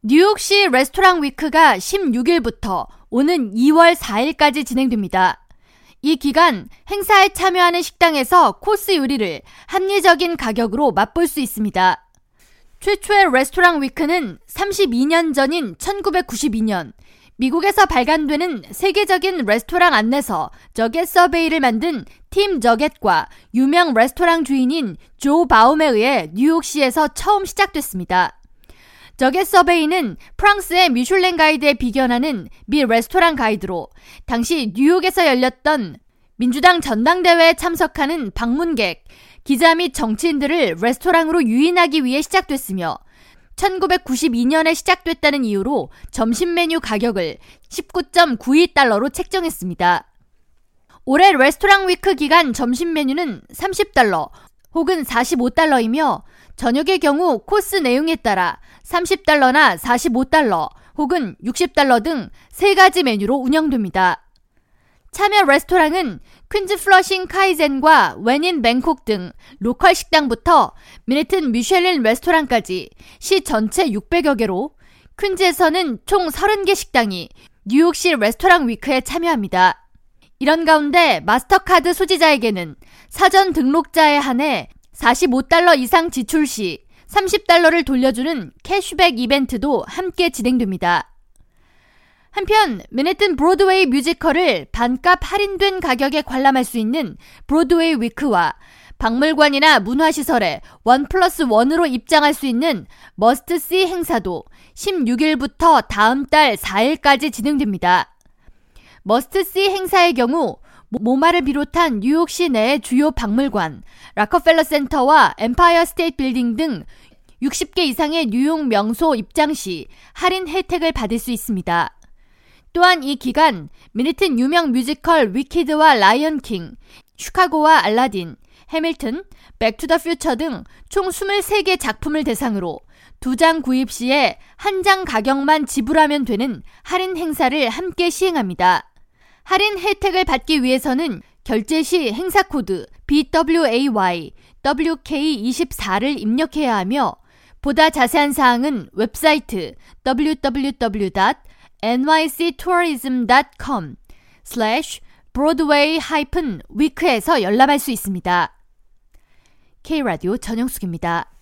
뉴욕시 레스토랑 위크가 16일부터 오는 2월 4일까지 진행됩니다. 이 기간 행사에 참여하는 식당에서 코스 요리를 합리적인 가격으로 맛볼 수 있습니다. 최초의 레스토랑 위크는 32년 전인 1992년 미국에서 발간되는 세계적인 레스토랑 안내서 저겟 서베이를 만든 팀 저겟과 유명 레스토랑 주인인 조 바움에 의해 뉴욕시에서 처음 시작됐습니다. 저겟 서베이는 프랑스의 미슐랭 가이드에 비견하는 미 레스토랑 가이드로 당시 뉴욕에서 열렸던 민주당 전당대회에 참석하는 방문객, 기자 및 정치인들을 레스토랑으로 유인하기 위해 시작됐으며 1992년에 시작됐다는 이유로 점심 메뉴 가격을 19.92달러로 책정했습니다. 올해 레스토랑 위크 기간 점심 메뉴는 30달러 혹은 45달러이며 저녁의 경우 코스 내용에 따라 30달러나 45달러 혹은 60달러 등 세 가지 메뉴로 운영됩니다. 참여 레스토랑은 퀸즈 플러싱 카이젠과 웬인 뱅콕 등 로컬 식당부터 맨해튼 미쉐린 레스토랑까지 시 전체 600여 개로 퀸즈에서는 총 30개 식당이 뉴욕시 Restaurant Week에 참여합니다. 이런 가운데 마스터카드 소지자에게는 사전 등록자에 한해 45달러 이상 지출 시 30달러를 돌려주는 캐시백 이벤트도 함께 진행됩니다. 한편 맨해튼 브로드웨이 뮤지컬을 반값 할인된 가격에 관람할 수 있는 Broadway Week와 박물관이나 문화시설에 one plus one으로 입장할 수 있는 Must See 행사도 16일부터 다음 달 4일까지 진행됩니다. Must See 행사의 경우 모마를 비롯한 뉴욕 시 내의 주요 박물관, 라커펠러 센터와 엠파이어 스테이트 빌딩 등 60개 이상의 뉴욕 명소 입장 시 할인 혜택을 받을 수 있습니다. 또한 이 기간 맨해튼 유명 뮤지컬 위키드와 라이언 킹, 시카고와 알라딘, 해밀턴, Back to the Future 등 총 23개 작품을 대상으로 두 장 구입 시에 한 장 가격만 지불하면 되는 할인 행사를 함께 시행합니다. 할인 혜택을 받기 위해서는 결제 시 행사 코드 BWAY WK24를 입력해야 하며 보다 자세한 사항은 웹사이트 www.nyctourism.com slash broadway-week에서 열람할 수 있습니다. K라디오 전영숙입니다.